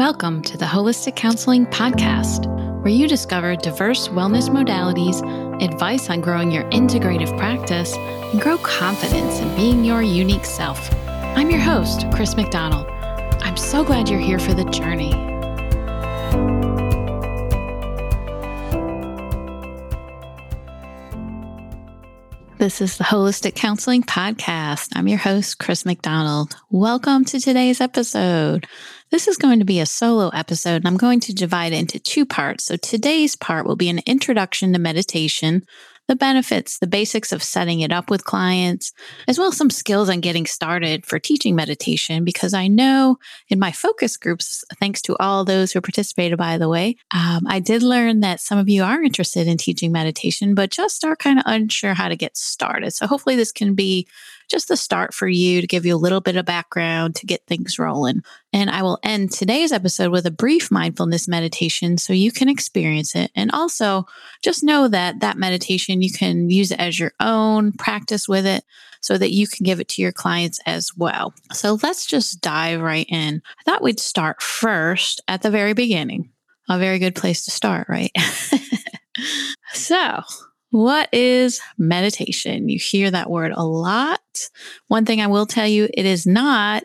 Welcome to the Holistic Counseling Podcast, where you discover diverse wellness modalities, advice on growing your integrative practice, and grow confidence in being your unique self. I'm your host, Chris McDonald. I'm so glad you're here for the journey. This is the Holistic Counseling Podcast. I'm your host, Chris McDonald. Welcome to today's episode. This is going to be a solo episode, and I'm going to divide it into two parts. So today's part will be an introduction to meditation, the benefits, the basics of setting it up with clients, as well as some skills on getting started for teaching meditation. Because I know in my focus groups, thanks to all those who participated, by the way, um, I did learn that some of you are interested in teaching meditation, but just are kind of unsure how to get started. So hopefully, this can be just the start for you to give you a little bit of background to get things rolling. And I will end today's episode with a brief mindfulness meditation so you can experience it. And also just know that that meditation, you can use it as your own, practice with it so that you can give it to your clients as well. So let's just dive right in. I thought we'd start first at the very beginning. A very good place to start, right? so, what is meditation? You hear that word a lot. One thing I will tell you, it is not,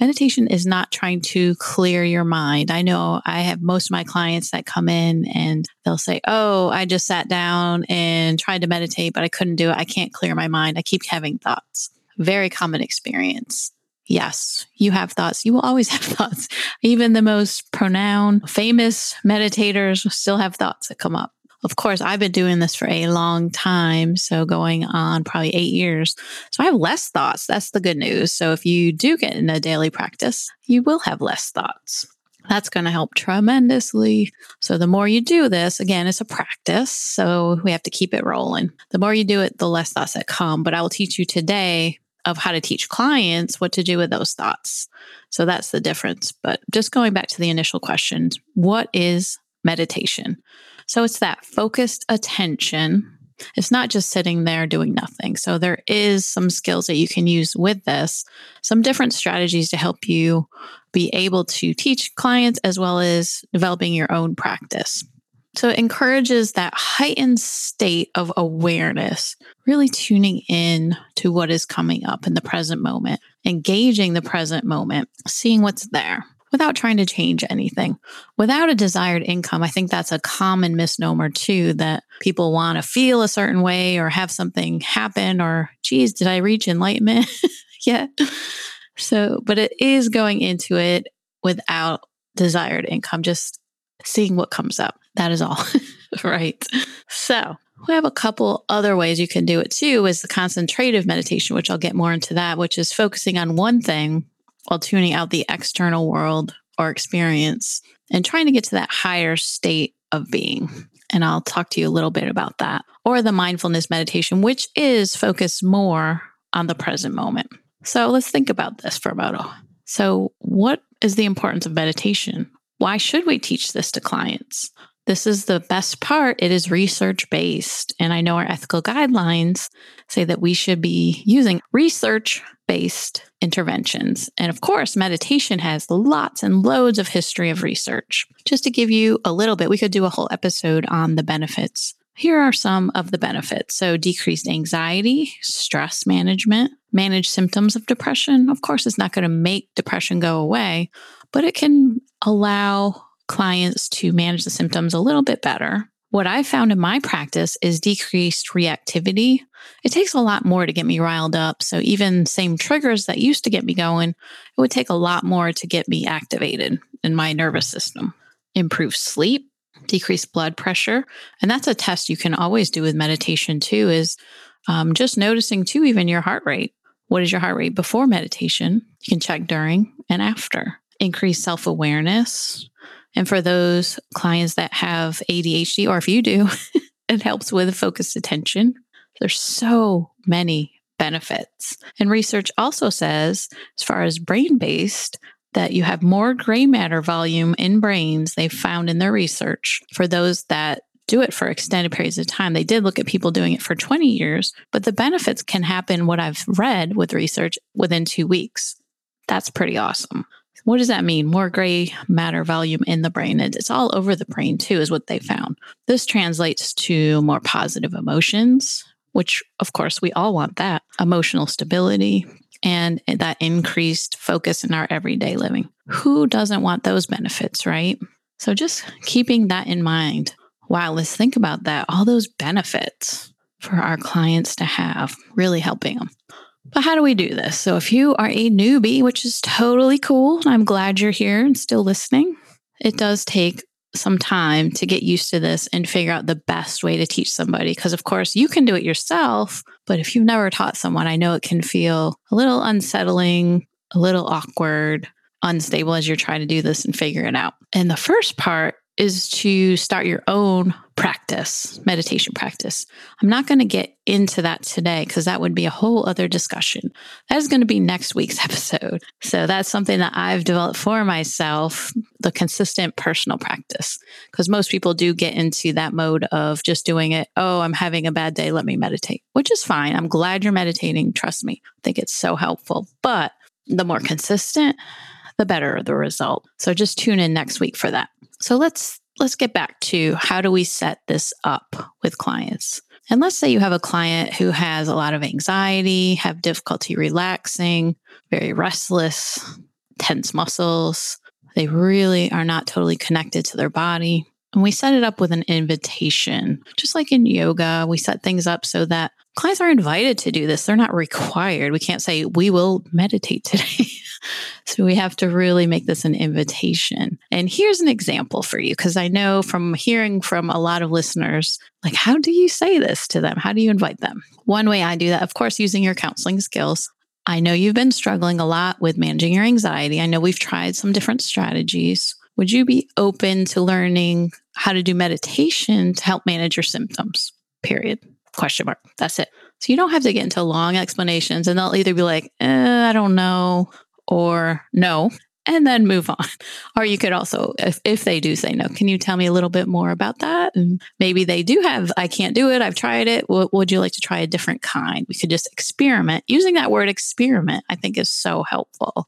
meditation is not trying to clear your mind. I know I have most of my clients that come in and they'll say, Oh, I just sat down and tried to meditate, but I couldn't do it. I can't clear my mind. I keep having thoughts. Very common experience. Yes, you have thoughts. You will always have thoughts. Even the most pronoun, famous meditators still have thoughts that come up. Of course, I've been doing this for a long time. So going on probably eight years. So I have less thoughts. That's the good news. So if you do get in a daily practice, you will have less thoughts. That's going to help tremendously. So, the more you do this, again, it's a practice. So, we have to keep it rolling. The more you do it, the less thoughts that come. But I will teach you today of how to teach clients what to do with those thoughts. So, that's the difference. But just going back to the initial question what is meditation? So it's that focused attention. It's not just sitting there doing nothing. So there is some skills that you can use with this, some different strategies to help you be able to teach clients as well as developing your own practice. So it encourages that heightened state of awareness, really tuning in to what is coming up in the present moment, engaging the present moment, seeing what's there without trying to change anything. Without a desired income, I think that's a common misnomer too that people want to feel a certain way or have something happen or, geez, did I reach enlightenment yet? So, but it is going into it without desired income, just seeing what comes up. That is all, right? So, we have a couple other ways you can do it too is the concentrative meditation, which I'll get more into that, which is focusing on one thing while tuning out the external world or experience and trying to get to that higher state of being. And I'll talk to you a little bit about that. Or the mindfulness meditation, which is focused more on the present moment. So let's think about this for a moment. So, what is the importance of meditation? Why should we teach this to clients? This is the best part. It is research based. And I know our ethical guidelines say that we should be using research based interventions. And of course, meditation has lots and loads of history of research. Just to give you a little bit, we could do a whole episode on the benefits. Here are some of the benefits. So, decreased anxiety, stress management, manage symptoms of depression. Of course, it's not going to make depression go away, but it can allow clients to manage the symptoms a little bit better. What I found in my practice is decreased reactivity. It takes a lot more to get me riled up. So even same triggers that used to get me going, it would take a lot more to get me activated in my nervous system. Improve sleep, decreased blood pressure. And that's a test you can always do with meditation too, is um, just noticing too, even your heart rate. What is your heart rate before meditation? You can check during and after. Increased self awareness, and for those clients that have ADHD, or if you do, it helps with focused attention. There's so many benefits. And research also says, as far as brain based, that you have more gray matter volume in brains they've found in their research for those that do it for extended periods of time. They did look at people doing it for 20 years, but the benefits can happen, what I've read with research, within two weeks. That's pretty awesome. What does that mean? More gray matter volume in the brain. It's all over the brain, too, is what they found. This translates to more positive emotions, which, of course, we all want that emotional stability and that increased focus in our everyday living. Who doesn't want those benefits, right? So just keeping that in mind. Wow, let's think about that. All those benefits for our clients to have, really helping them. But how do we do this? So, if you are a newbie, which is totally cool, and I'm glad you're here and still listening, it does take some time to get used to this and figure out the best way to teach somebody. Because, of course, you can do it yourself, but if you've never taught someone, I know it can feel a little unsettling, a little awkward, unstable as you're trying to do this and figure it out. And the first part is to start your own practice, meditation practice. I'm not going to get into that today because that would be a whole other discussion. That is going to be next week's episode. So that's something that I've developed for myself the consistent personal practice. Because most people do get into that mode of just doing it. Oh, I'm having a bad day. Let me meditate, which is fine. I'm glad you're meditating. Trust me. I think it's so helpful. But the more consistent, the better the result. So just tune in next week for that. So let's let's get back to how do we set this up with clients? And let's say you have a client who has a lot of anxiety, have difficulty relaxing, very restless, tense muscles. They really are not totally connected to their body. And we set it up with an invitation. Just like in yoga, we set things up so that clients are invited to do this. They're not required. We can't say, we will meditate today. so we have to really make this an invitation. And here's an example for you, because I know from hearing from a lot of listeners, like, how do you say this to them? How do you invite them? One way I do that, of course, using your counseling skills. I know you've been struggling a lot with managing your anxiety. I know we've tried some different strategies. Would you be open to learning how to do meditation to help manage your symptoms? Period. Question mark. That's it. So you don't have to get into long explanations and they'll either be like, eh, I don't know, or no, and then move on. Or you could also, if, if they do say no, can you tell me a little bit more about that? And maybe they do have, I can't do it. I've tried it. W- would you like to try a different kind? We could just experiment. Using that word experiment, I think is so helpful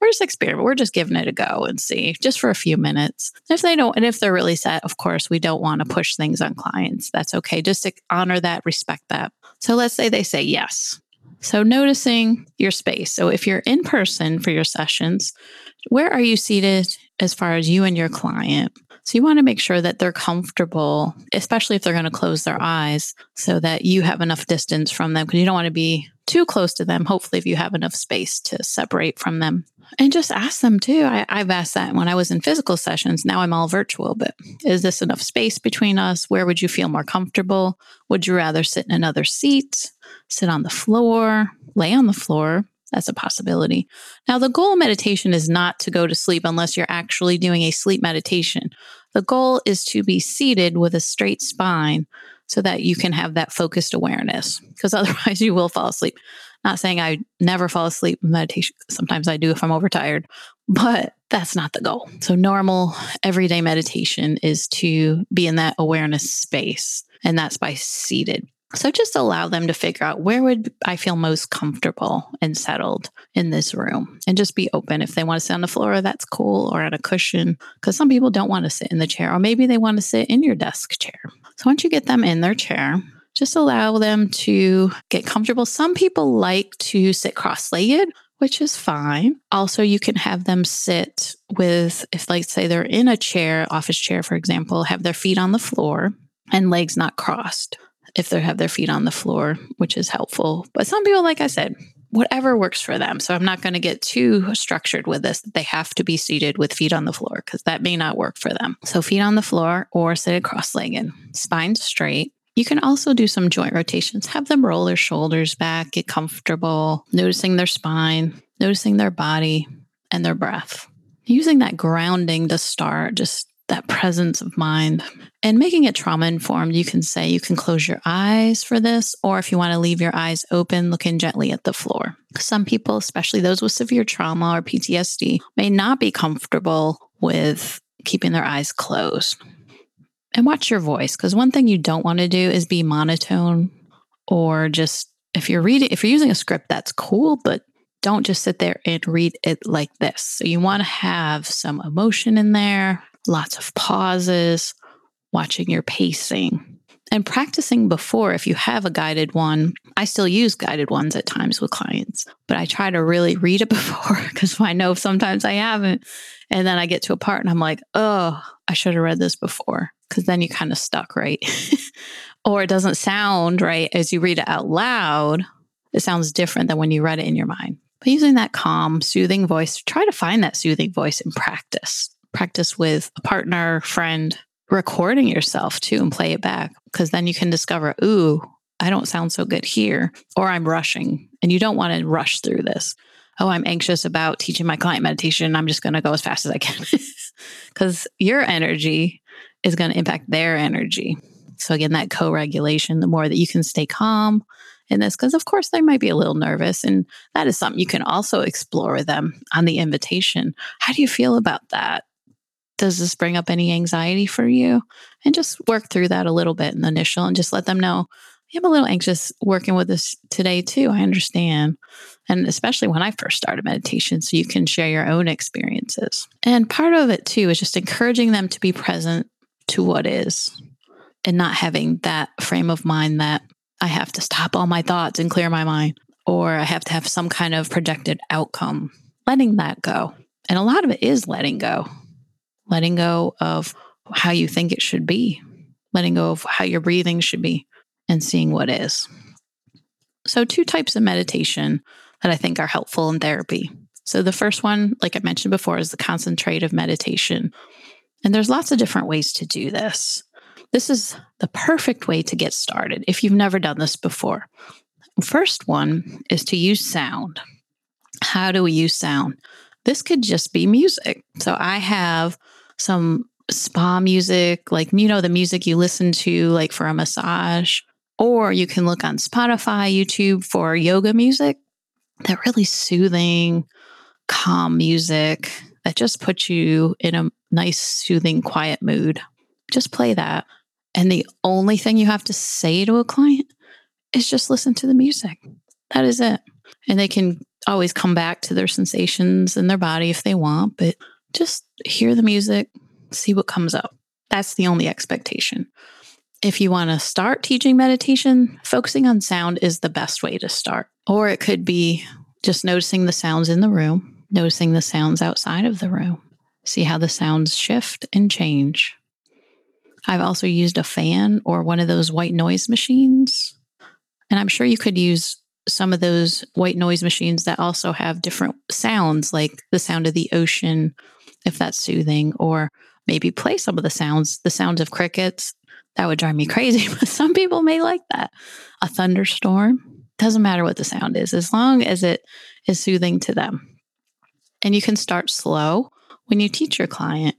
we're just experiment. We're just giving it a go and see just for a few minutes. If they don't, and if they're really set, of course, we don't want to push things on clients. That's okay. Just honor that, respect that. So let's say they say yes. So noticing your space. So if you're in person for your sessions, where are you seated as far as you and your client? So you want to make sure that they're comfortable, especially if they're going to close their eyes, so that you have enough distance from them because you don't want to be too close to them. Hopefully, if you have enough space to separate from them. And just ask them too. I, I've asked that when I was in physical sessions. Now I'm all virtual, but is this enough space between us? Where would you feel more comfortable? Would you rather sit in another seat, sit on the floor, lay on the floor? That's a possibility. Now, the goal of meditation is not to go to sleep unless you're actually doing a sleep meditation. The goal is to be seated with a straight spine so that you can have that focused awareness, because otherwise you will fall asleep. Not saying I never fall asleep in meditation. Sometimes I do if I'm overtired, but that's not the goal. So, normal everyday meditation is to be in that awareness space, and that's by seated. So just allow them to figure out where would I feel most comfortable and settled in this room and just be open. If they want to sit on the floor, that's cool, or at a cushion, because some people don't want to sit in the chair, or maybe they want to sit in your desk chair. So once you get them in their chair, just allow them to get comfortable. Some people like to sit cross legged, which is fine. Also, you can have them sit with, if like say they're in a chair, office chair, for example, have their feet on the floor and legs not crossed if they have their feet on the floor, which is helpful. But some people, like I said, whatever works for them. So I'm not going to get too structured with this. They have to be seated with feet on the floor because that may not work for them. So feet on the floor or sit cross legged, spine straight. You can also do some joint rotations. Have them roll their shoulders back, get comfortable, noticing their spine, noticing their body and their breath. Using that grounding to start, just that presence of mind. And making it trauma informed, you can say you can close your eyes for this, or if you want to leave your eyes open, looking gently at the floor. Some people, especially those with severe trauma or PTSD, may not be comfortable with keeping their eyes closed. And watch your voice, because one thing you don't want to do is be monotone or just if you're reading, if you're using a script, that's cool, but don't just sit there and read it like this. So you want to have some emotion in there, lots of pauses, watching your pacing. And practicing before, if you have a guided one, I still use guided ones at times with clients, but I try to really read it before because I know sometimes I haven't. And then I get to a part and I'm like, oh, I should have read this before because then you kind of stuck, right? or it doesn't sound right as you read it out loud. It sounds different than when you read it in your mind. But using that calm, soothing voice, try to find that soothing voice in practice. Practice with a partner, friend, recording yourself too and play it back because then you can discover, ooh, I don't sound so good here, or I'm rushing. And you don't want to rush through this. Oh, I'm anxious about teaching my client meditation. I'm just going to go as fast as I can because your energy is going to impact their energy. So, again, that co regulation, the more that you can stay calm in this, because of course they might be a little nervous. And that is something you can also explore with them on the invitation. How do you feel about that? Does this bring up any anxiety for you? And just work through that a little bit in the initial and just let them know I'm a little anxious working with this today too. I understand. And especially when I first started meditation, so you can share your own experiences. And part of it too is just encouraging them to be present to what is and not having that frame of mind that I have to stop all my thoughts and clear my mind, or I have to have some kind of projected outcome. Letting that go. And a lot of it is letting go, letting go of how you think it should be, letting go of how your breathing should be, and seeing what is. So, two types of meditation that I think are helpful in therapy. So, the first one, like I mentioned before, is the concentrative meditation. And there's lots of different ways to do this. This is the perfect way to get started if you've never done this before. First one is to use sound. How do we use sound? This could just be music. So I have some spa music, like, you know, the music you listen to, like for a massage, or you can look on Spotify, YouTube for yoga music. That really soothing, calm music that just puts you in a nice, soothing, quiet mood. Just play that. And the only thing you have to say to a client is just listen to the music. That is it. And they can always come back to their sensations in their body if they want, but just hear the music, see what comes up. That's the only expectation. If you want to start teaching meditation, focusing on sound is the best way to start. Or it could be just noticing the sounds in the room, noticing the sounds outside of the room. See how the sounds shift and change. I've also used a fan or one of those white noise machines. And I'm sure you could use some of those white noise machines that also have different sounds, like the sound of the ocean, if that's soothing, or maybe play some of the sounds, the sounds of crickets. That would drive me crazy, but some people may like that. A thunderstorm doesn't matter what the sound is, as long as it is soothing to them. And you can start slow when you teach your client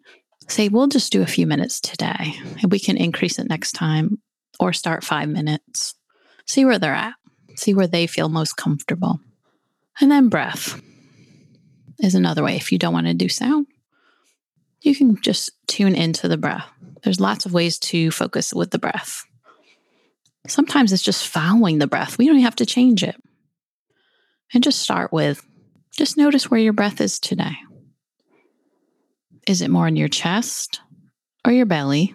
say, we'll just do a few minutes today and we can increase it next time or start five minutes. See where they're at, see where they feel most comfortable. And then breath is another way. If you don't want to do sound, you can just tune into the breath. There's lots of ways to focus with the breath. Sometimes it's just following the breath. We don't have to change it. And just start with just notice where your breath is today. Is it more in your chest or your belly?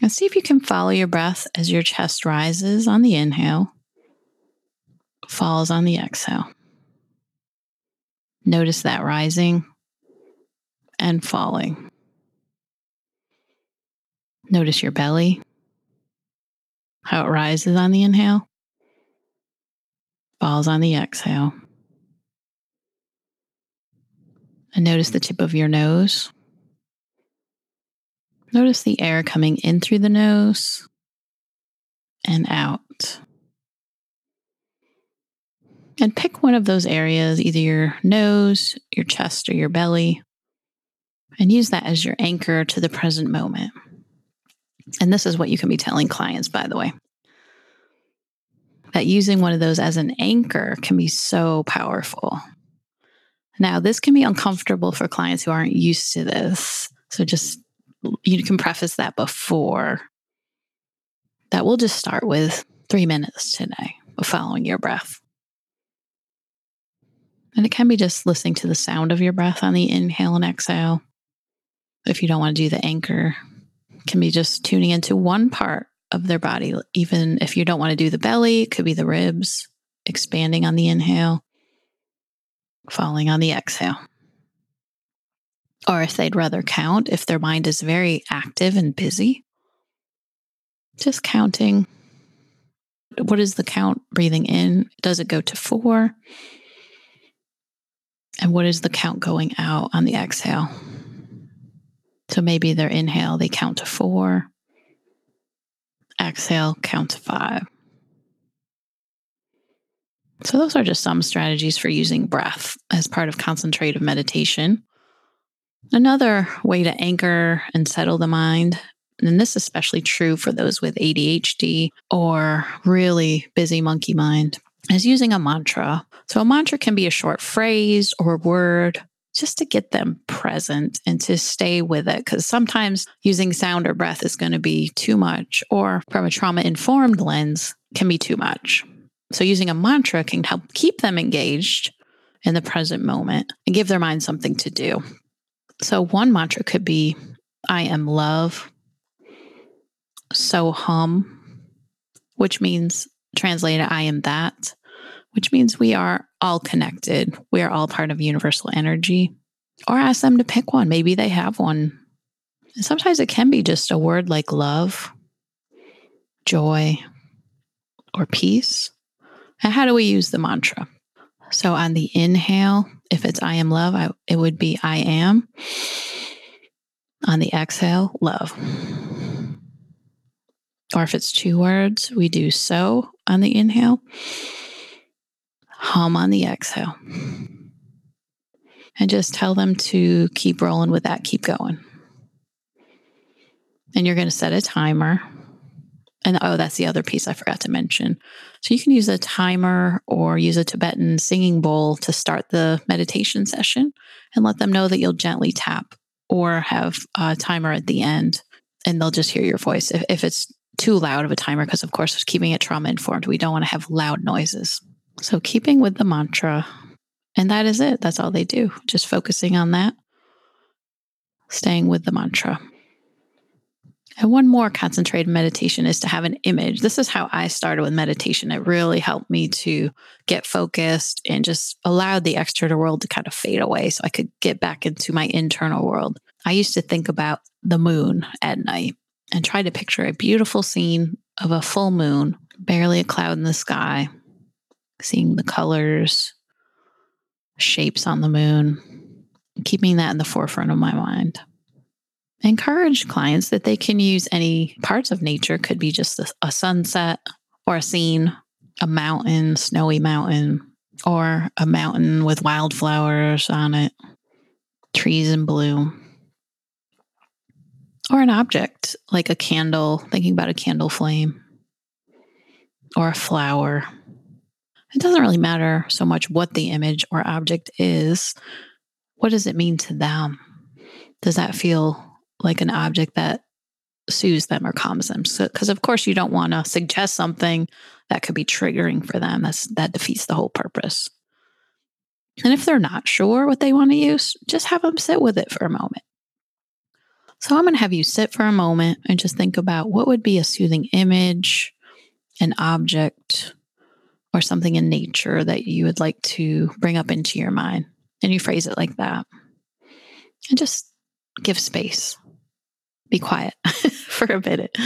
And see if you can follow your breath as your chest rises on the inhale, falls on the exhale. Notice that rising and falling. Notice your belly, how it rises on the inhale, falls on the exhale. And notice the tip of your nose. Notice the air coming in through the nose and out. And pick one of those areas, either your nose, your chest, or your belly, and use that as your anchor to the present moment. And this is what you can be telling clients, by the way. That using one of those as an anchor can be so powerful. Now, this can be uncomfortable for clients who aren't used to this. So just you can preface that before that we'll just start with three minutes today of following your breath. And it can be just listening to the sound of your breath on the inhale and exhale. If you don't want to do the anchor, can be just tuning into one part of their body. Even if you don't want to do the belly, it could be the ribs, expanding on the inhale, falling on the exhale. Or if they'd rather count, if their mind is very active and busy, just counting. What is the count breathing in? Does it go to four? And what is the count going out on the exhale? So maybe their inhale, they count to four. Exhale, count to five. So, those are just some strategies for using breath as part of concentrative meditation. Another way to anchor and settle the mind, and this is especially true for those with ADHD or really busy monkey mind, is using a mantra. So, a mantra can be a short phrase or word just to get them present and to stay with it. Because sometimes using sound or breath is going to be too much, or from a trauma informed lens, can be too much. So, using a mantra can help keep them engaged in the present moment and give their mind something to do. So, one mantra could be I am love. So hum, which means translated, I am that which means we are all connected. We are all part of universal energy. Or ask them to pick one. Maybe they have one. And sometimes it can be just a word like love, joy, or peace. And how do we use the mantra? So on the inhale, if it's I am love, I, it would be I am. On the exhale, love. Or if it's two words, we do so on the inhale hum on the exhale. And just tell them to keep rolling with that, keep going. And you're going to set a timer. And oh, that's the other piece I forgot to mention. So you can use a timer or use a Tibetan singing bowl to start the meditation session and let them know that you'll gently tap or have a timer at the end and they'll just hear your voice. If, if it's too loud of a timer, because of course, keeping it trauma informed, we don't want to have loud noises. So, keeping with the mantra, and that is it. That's all they do, just focusing on that, staying with the mantra. And one more concentrated meditation is to have an image. This is how I started with meditation. It really helped me to get focused and just allowed the external world to kind of fade away so I could get back into my internal world. I used to think about the moon at night and try to picture a beautiful scene of a full moon, barely a cloud in the sky, seeing the colors, shapes on the moon, keeping that in the forefront of my mind. encourage clients that they can use any parts of nature, could be just a, a sunset or a scene, a mountain, snowy mountain, or a mountain with wildflowers on it, trees in bloom. Or an object like a candle, thinking about a candle flame, or a flower it doesn't really matter so much what the image or object is. What does it mean to them? Does that feel like an object that soothes them or calms them? Because so, of course you don't want to suggest something that could be triggering for them. That's that defeats the whole purpose. And if they're not sure what they want to use, just have them sit with it for a moment. So I'm going to have you sit for a moment and just think about what would be a soothing image, an object, or something in nature that you would like to bring up into your mind. And you phrase it like that. And just give space. Be quiet for a minute.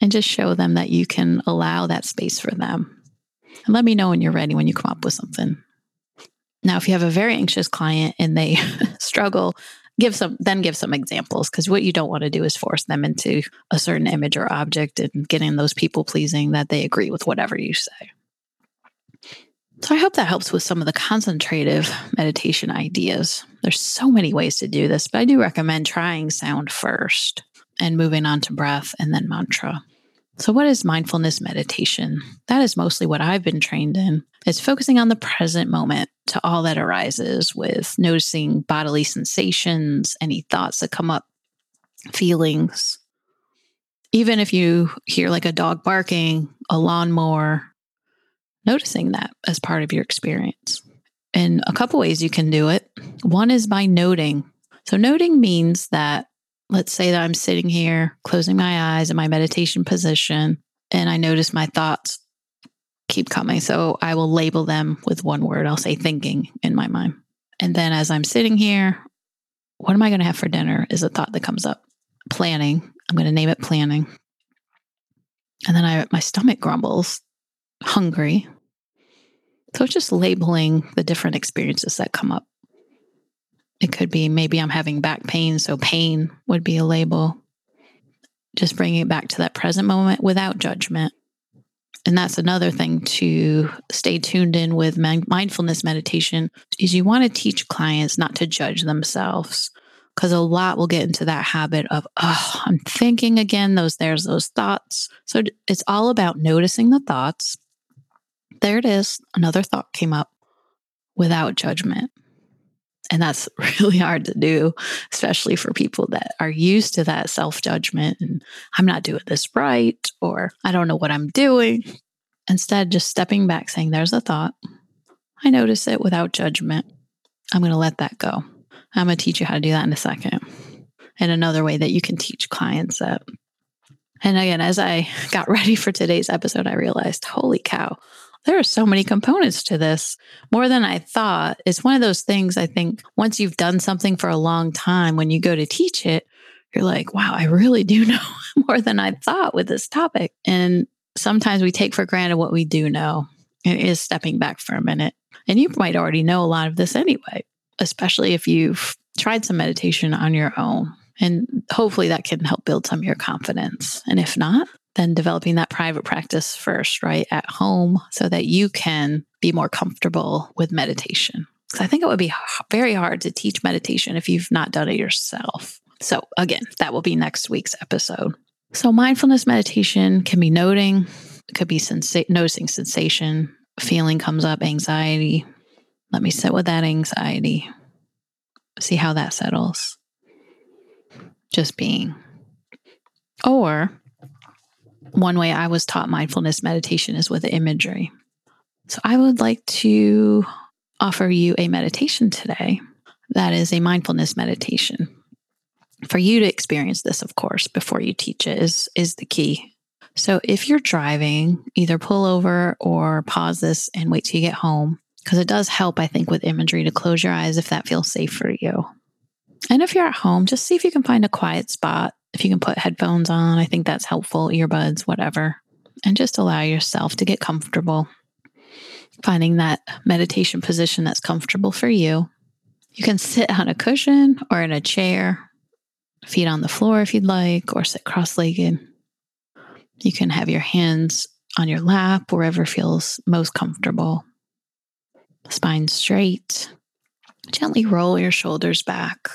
And just show them that you can allow that space for them. And let me know when you're ready when you come up with something. Now, if you have a very anxious client and they struggle give some then give some examples because what you don't want to do is force them into a certain image or object and getting those people pleasing that they agree with whatever you say. So i hope that helps with some of the concentrative meditation ideas. There's so many ways to do this but i do recommend trying sound first and moving on to breath and then mantra so, what is mindfulness meditation? That is mostly what I've been trained in. It's focusing on the present moment to all that arises with noticing bodily sensations, any thoughts that come up, feelings. Even if you hear like a dog barking, a lawnmower, noticing that as part of your experience. And a couple ways you can do it. One is by noting. So, noting means that, let's say that I'm sitting here, closing my eyes in my meditation position, and I notice my thoughts keep coming. So, I will label them with one word. I'll say thinking in my mind. And then as I'm sitting here, what am I going to have for dinner is a thought that comes up. Planning. I'm going to name it planning. And then I, my stomach grumbles, hungry. So it's just labeling the different experiences that come up. It could be maybe I'm having back pain, so pain would be a label. Just bringing it back to that present moment without judgment. And that's another thing to stay tuned in with mindfulness meditation is you want to teach clients not to judge themselves because a lot will get into that habit of oh i'm thinking again those there's those thoughts so it's all about noticing the thoughts there it is. Another thought came up without judgment. And that's really hard to do, especially for people that are used to that self judgment and I'm not doing this right, or I don't know what I'm doing. Instead, just stepping back, saying, There's a thought. I notice it without judgment. I'm going to let that go. I'm going to teach you how to do that in a second. And another way that you can teach clients that. And again, as I got ready for today's episode, I realized, holy cow, there are so many components to this, more than I thought. It's one of those things I think once you've done something for a long time, when you go to teach it, you're like, wow, I really do know more than I thought with this topic. And sometimes we take for granted what we do know. It is stepping back for a minute. And you might already know a lot of this anyway, especially if you've tried some meditation on your own. And hopefully that can help build some of your confidence. And if not, then developing that private practice first, right, at home so that you can be more comfortable with meditation. Because I think it would be very hard to teach meditation if you've not done it yourself. So, again, that will be next week's episode. So, mindfulness meditation can be noting, it could be sensa- noticing sensation, feeling comes up, anxiety. Let me sit with that anxiety, see how that settles. Just being. Or one way I was taught mindfulness meditation is with imagery. So I would like to offer you a meditation today that is a mindfulness meditation. For you to experience this, of course, before you teach it is, is the key. So if you're driving, either pull over or pause this and wait till you get home, because it does help, I think, with imagery to close your eyes if that feels safe for you. And if you're at home, just see if you can find a quiet spot if you can put headphones on, I think that's helpful, earbuds, whatever, and just allow yourself to get comfortable. Finding that meditation position that's comfortable for you. You can sit on a cushion or in a chair, feet on the floor if you'd like, or sit cross legged. You can have your hands on your lap, wherever feels most comfortable. Spine straight. Gently roll your shoulders back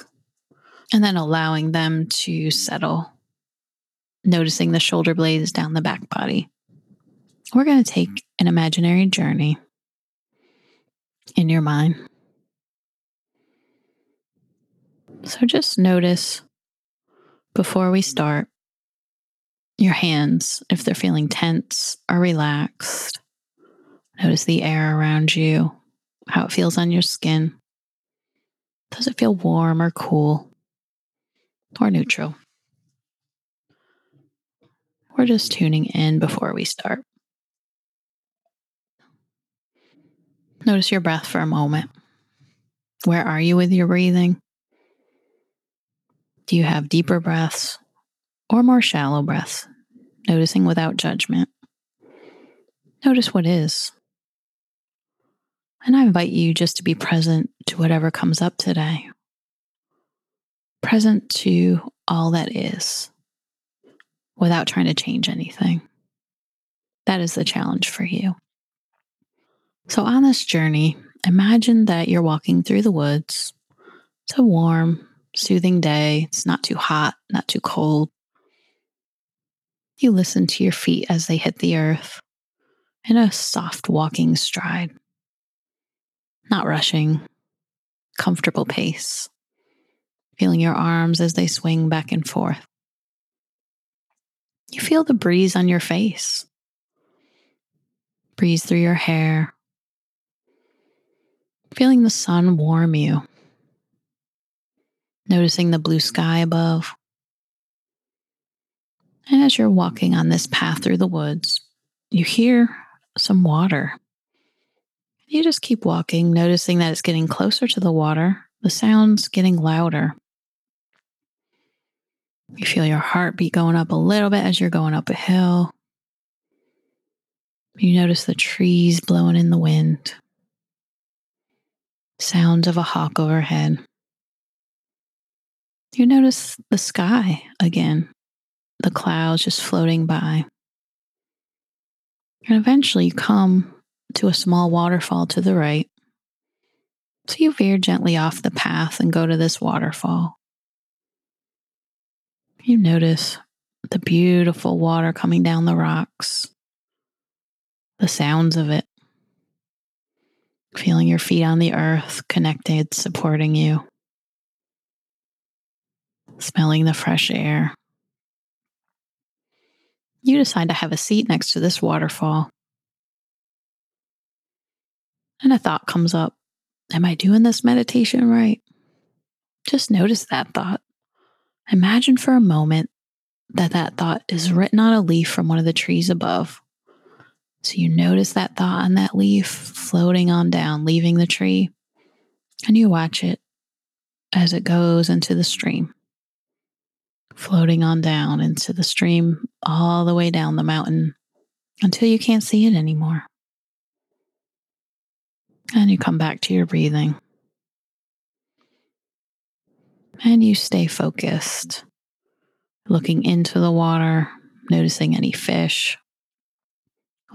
and then allowing them to settle, noticing the shoulder blades down the back body. We're going to take an imaginary journey in your mind. So just notice before we start your hands, if they're feeling tense or relaxed. Notice the air around you, how it feels on your skin. Does it feel warm or cool? Or neutral. We're just tuning in before we start. Notice your breath for a moment. Where are you with your breathing? Do you have deeper breaths or more shallow breaths? Noticing without judgment. Notice what is. And I invite you just to be present to whatever comes up today present to all that is without trying to change anything. That is the challenge for you. So, on this journey, imagine that you're walking through the woods. It's a warm, soothing day. It's not too hot, not too cold. You listen to your feet as they hit the earth in a soft walking stride, not rushing, comfortable pace feeling your arms as they swing back and forth. You feel the breeze on your face, breeze through your hair, feeling the sun warm you, noticing the blue sky above. And as you're walking on this path through the woods, you hear some water. You just keep walking, noticing that it's getting closer to the water, the sounds getting louder. You feel your heartbeat going up a little bit as you're going up a hill. You notice the trees blowing in the wind, sounds of a hawk overhead. You notice the sky again, the clouds just floating by. And eventually you come to a small waterfall to the right. So you veer gently off the path and go to this waterfall. You notice the beautiful water coming down the rocks, the sounds of it, feeling your feet on the earth, connected, supporting you, smelling the fresh air. You decide to have a seat next to this waterfall. And a thought comes up Am I doing this meditation right? Just notice that thought. Imagine for a moment that that thought is written on a leaf from one of the trees above. So you notice that thought on that leaf floating on down, leaving the tree, and you watch it as it goes into the stream, floating on down into the stream all the way down the mountain until you can't see it anymore. And you come back to your breathing. And you stay focused, looking into the water, noticing any fish,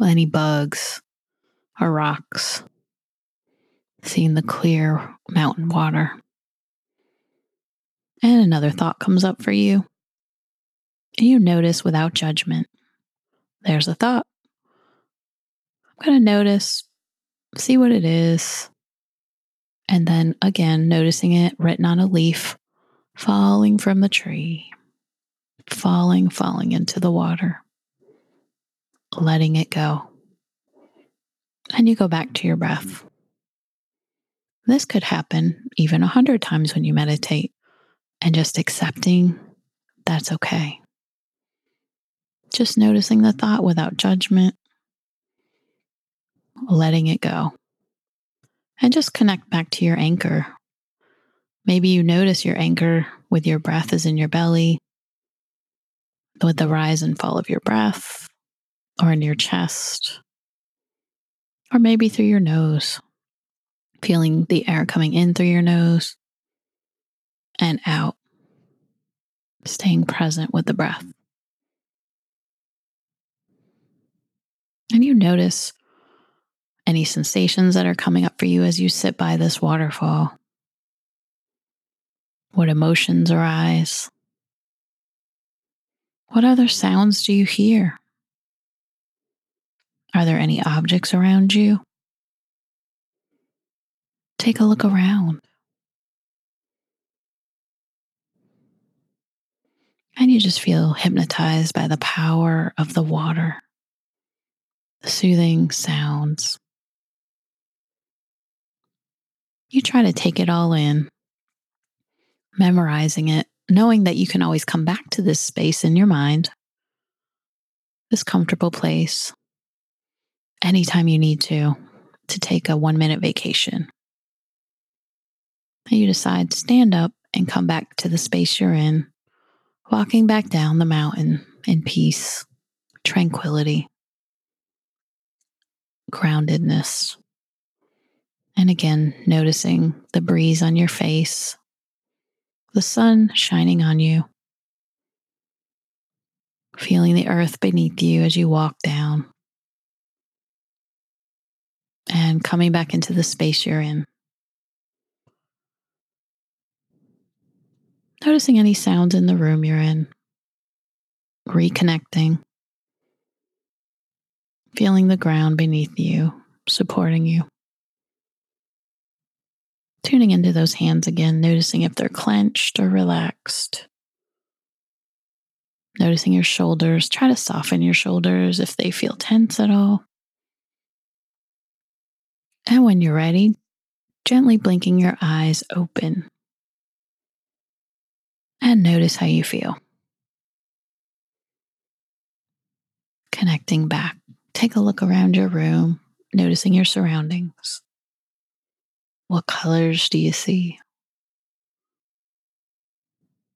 any bugs or rocks, seeing the clear mountain water. And another thought comes up for you. And you notice without judgment. There's a thought. I'm going to notice, see what it is. And then again, noticing it written on a leaf falling from the tree, falling, falling into the water, letting it go. And you go back to your breath. This could happen even a hundred times when you meditate, and just accepting that's okay. Just noticing the thought without judgment, letting it go. And just connect back to your anchor Maybe you notice your anchor with your breath is in your belly, with the rise and fall of your breath, or in your chest, or maybe through your nose, feeling the air coming in through your nose and out, staying present with the breath. And you notice any sensations that are coming up for you as you sit by this waterfall. What emotions arise? What other sounds do you hear? Are there any objects around you? Take a look around. And you just feel hypnotized by the power of the water, the soothing sounds. You try to take it all in memorizing it, knowing that you can always come back to this space in your mind, this comfortable place, anytime you need to, to take a one minute vacation. And you decide to stand up and come back to the space you're in, walking back down the mountain in peace, tranquility, groundedness. And again, noticing the breeze on your face, the sun shining on you, feeling the earth beneath you as you walk down, and coming back into the space you're in. Noticing any sounds in the room you're in, reconnecting, feeling the ground beneath you, supporting you. Tuning into those hands again, noticing if they're clenched or relaxed. Noticing your shoulders. Try to soften your shoulders if they feel tense at all. And when you're ready, gently blinking your eyes open. And notice how you feel. Connecting back. Take a look around your room, noticing your surroundings. What colors do you see?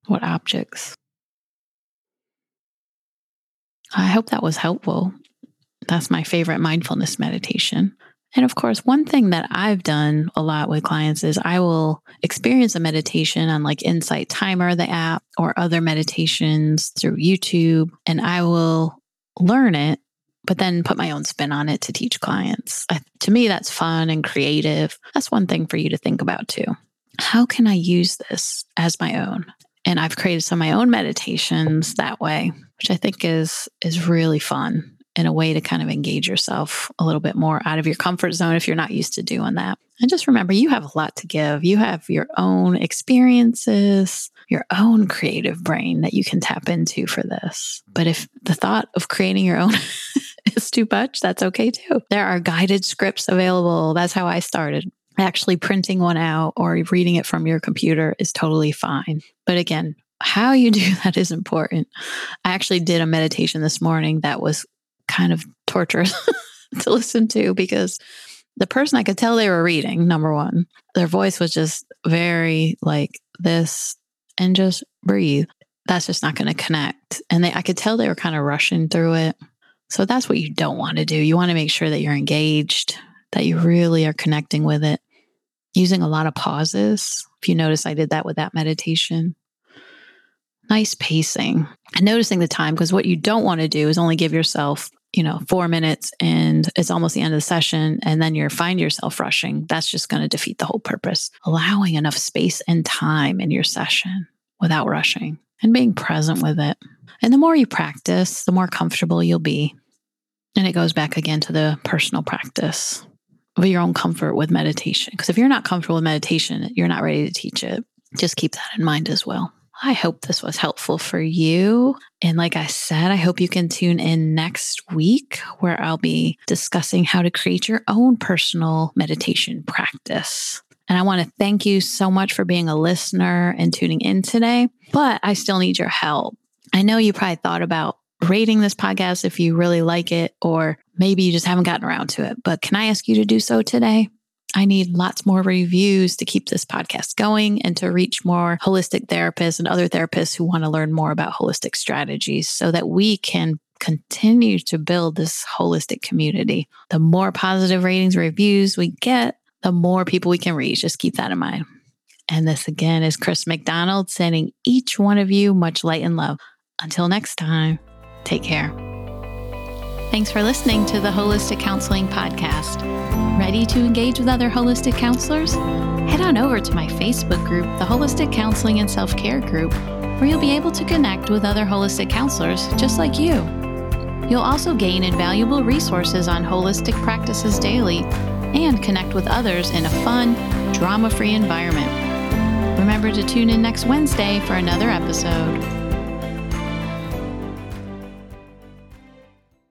What objects? I hope that was helpful. That's my favorite mindfulness meditation. And of course, one thing that I've done a lot with clients is I will experience a meditation on like Insight Timer, the app, or other meditations through YouTube, and I will learn it, but then put my own spin on it to teach clients. I, to me, that's fun and creative. That's one thing for you to think about too. How can I use this as my own? And I've created some of my own meditations that way, which I think is is really fun in a way to kind of engage yourself a little bit more out of your comfort zone if you're not used to doing that. And just remember, you have a lot to give. You have your own experiences, your own creative brain that you can tap into for this. But if the thought of creating your own is too much, that's okay too. There are guided scripts available. That's how I started. Actually, printing one out or reading it from your computer is totally fine. But again, how you do that is important. I actually did a meditation this morning that was kind of torturous to listen to because the person I could tell they were reading, number one, their voice was just very like this and just breathe. That's just not going to connect. And they, I could tell they were kind of rushing through it. So that's what you don't want to do. You want to make sure that you're engaged, that you really are connecting with it, using a lot of pauses. If you notice, I did that with that meditation nice pacing and noticing the time because what you don't want to do is only give yourself you know four minutes and it's almost the end of the session and then you find yourself rushing that's just going to defeat the whole purpose allowing enough space and time in your session without rushing and being present with it and the more you practice the more comfortable you'll be and it goes back again to the personal practice of your own comfort with meditation because if you're not comfortable with meditation you're not ready to teach it just keep that in mind as well I hope this was helpful for you. And like I said, I hope you can tune in next week where I'll be discussing how to create your own personal meditation practice. And I want to thank you so much for being a listener and tuning in today, but I still need your help. I know you probably thought about rating this podcast if you really like it, or maybe you just haven't gotten around to it. But can I ask you to do so today? I need lots more reviews to keep this podcast going and to reach more holistic therapists and other therapists who want to learn more about holistic strategies so that we can continue to build this holistic community. The more positive ratings, reviews we get, the more people we can reach. Just keep that in mind. And this again is Chris McDonald sending each one of you much light and love. Until next time, take care. Thanks for listening to the Holistic Counseling Podcast. Ready to engage with other holistic counselors? Head on over to my Facebook group, the Holistic Counseling and Self Care Group, where you'll be able to connect with other holistic counselors just like you. You'll also gain invaluable resources on holistic practices daily and connect with others in a fun, drama free environment. Remember to tune in next Wednesday for another episode.